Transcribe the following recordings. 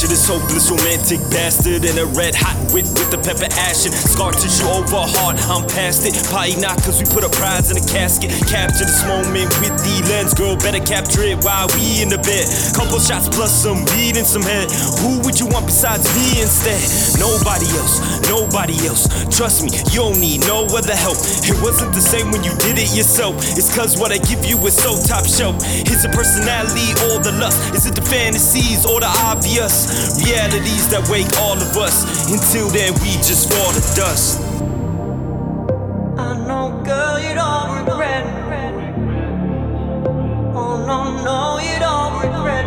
Picture this hopeless romantic bastard in a red hot whip with the pepper ashin. Scar tissue over heart, I'm past it. Probably not cause we put a prize in a casket. Capture this moment with the lens, girl, better capture it while we in the bed. Couple shots plus some beat and some head. Who would you want besides me instead? Nobody else, nobody else. Trust me, you don't need no other help. It wasn't the same when you did it yourself. It's cause what I give you is so top shelf. Is it personality or the lust? Is it the fantasies or the obvious realities that wake all of us? Until then, we just fall to dust. I know, girl, you don't regret. Oh, no, no, you don't regret.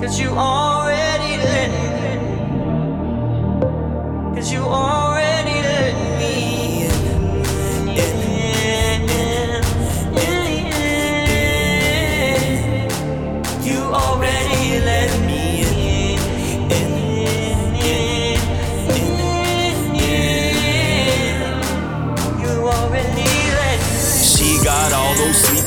Cause you already let. Cause you already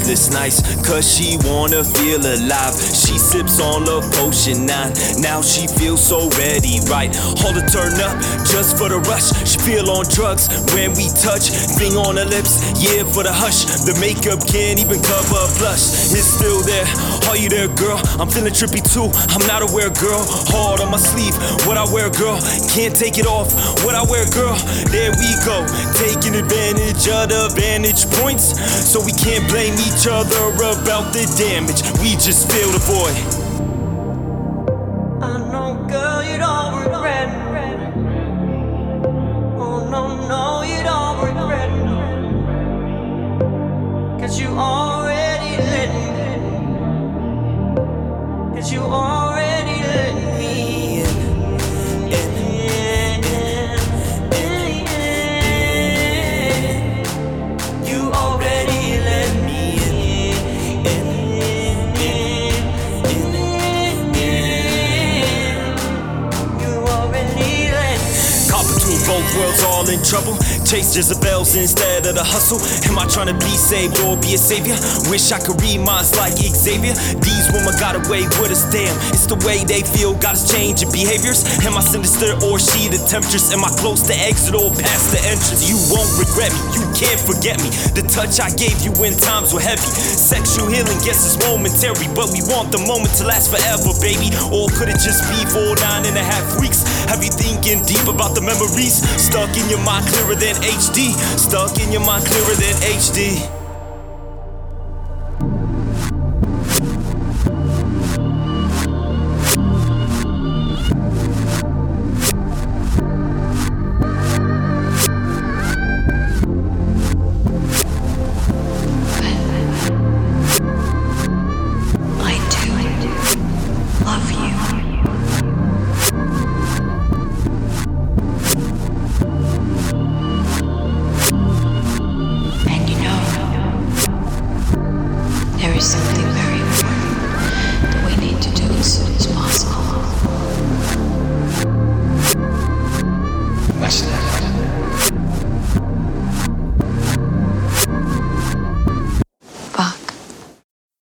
sleepless nights, cause she wanna feel alive. She sips on the potion nine, now she feels so ready, right? All to turn up just for the rush. She feel on drugs when we touch, thing on her lips, yeah, for the hush. The makeup can't even cover blush. It's still there, are you there, girl? I'm feeling trippy too, I'm not aware, girl. Hard on my sleeve, what I wear, girl. Can't take it off, what I wear, girl. There we go, taking advantage of the vantage points. So we can't blame each other about the damage. We just feel the void. I know, girl, you don't regret. Oh, no, no, you don't regret. Cause you worlds, all in trouble. Chase Jezebels instead of the hustle. Am I trying to be saved or be a savior? Wish I could read minds like Xavier. These women got away with us, damn. It's the way they feel, got us changing behaviors. Am I sinister or she the temptress? Am I close to exit or past the entrance? You won't regret me, you can't forget me. The touch I gave you when times were heavy. Sexual healing, guess it's momentary, but we want the moment to last forever, baby. Or could it just be for nine and a half weeks? Have you thinking deep about the memories? Stuck in your mind clearer than HD. Stuck in your mind clearer than HD.